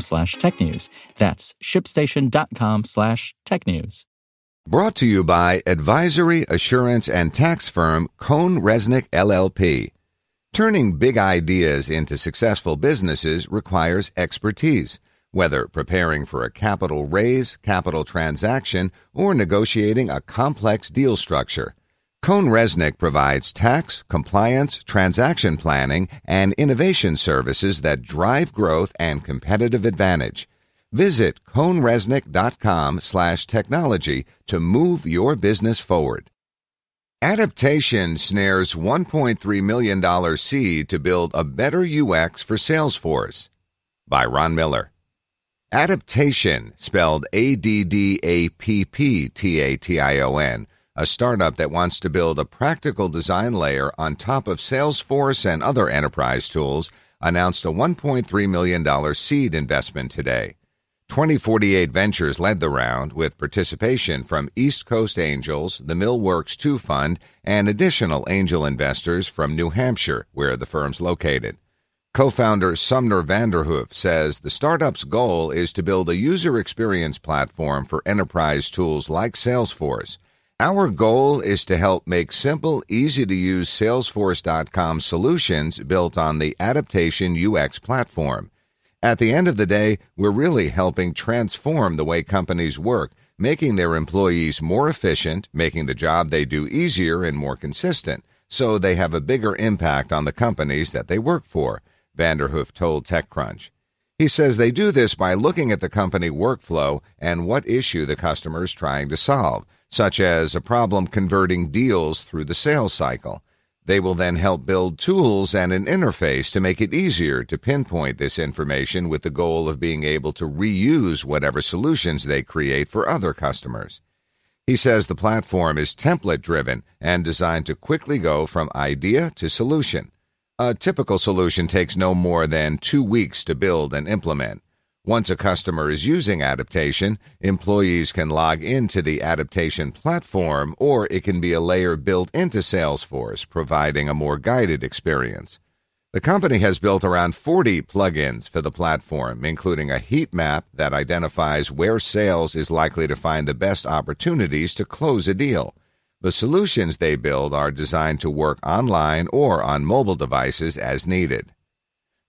slash technews. That's shipstation.com slash technews. Brought to you by advisory, assurance, and tax firm CohnReznick LLP. Turning big ideas into successful businesses requires expertise, whether preparing for a capital raise, capital transaction, or negotiating a complex deal structure. CohnReznick provides tax, compliance, transaction planning, and innovation services that drive growth and competitive advantage. Visit cohnreznick.com slash technology to move your business forward. Addapptation snares $1.3 million seed to build a better UX for Salesforce. By Ron Miller. Addapptation, spelled A D D A startup that wants to build a practical design layer on top of Salesforce and other enterprise tools, announced a $1.3 million seed investment today. 2048 Ventures led the round with participation from East Coast Angels, the Millworks 2 Fund, and additional angel investors from New Hampshire, where the firm's located. Co founder Sumner Vanderhoof says the startup's goal is to build a user experience platform for enterprise tools like Salesforce. Our goal is to help make simple, easy to use Salesforce.com solutions built on the Addapptation UX platform. At the end of the day, we're really helping transform the way companies work, making their employees more efficient, making the job they do easier and more consistent, so they have a bigger impact on the companies that they work for, Vanderhoof told TechCrunch. He says they do this by looking at the company workflow and what issue the customer is trying to solve, such as a problem converting deals through the sales cycle. They will then help build tools and an interface to make it easier to pinpoint this information with the goal of being able to reuse whatever solutions they create for other customers. He says the platform is template driven and designed to quickly go from idea to solution. A typical solution takes no more than two weeks to build and implement. Once a customer is using Addapptation, employees can log into the Addapptation platform or it can be a layer built into Salesforce, providing a more guided experience. The company has built around 40 plugins for the platform, including a heat map that identifies where sales is likely to find the best opportunities to close a deal. The solutions they build are designed to work online or on mobile devices as needed.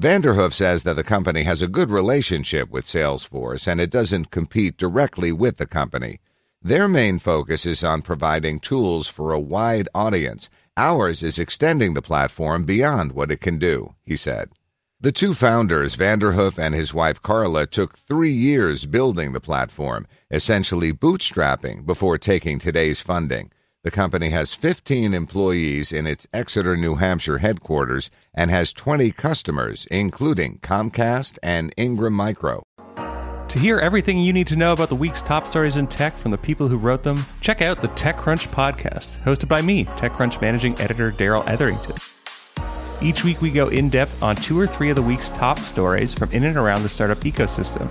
Vanderhoof says that the company has a good relationship with Salesforce and it doesn't compete directly with the company. Their main focus is on providing tools for a wide audience. Ours is extending the platform beyond what it can do, he said. The two founders, Vanderhoof and his wife Carla, took three years building the platform, essentially bootstrapping before taking today's funding. The company has 15 employees in its Exeter, New Hampshire headquarters and has 20 customers, including Comcast and Ingram Micro. To hear everything you need to know about the week's top stories in tech from the people who wrote them, check out the TechCrunch podcast, hosted by me, TechCrunch managing editor Darrell Etherington. Each week, we go in depth on two or three of the week's top stories from in and around the startup ecosystem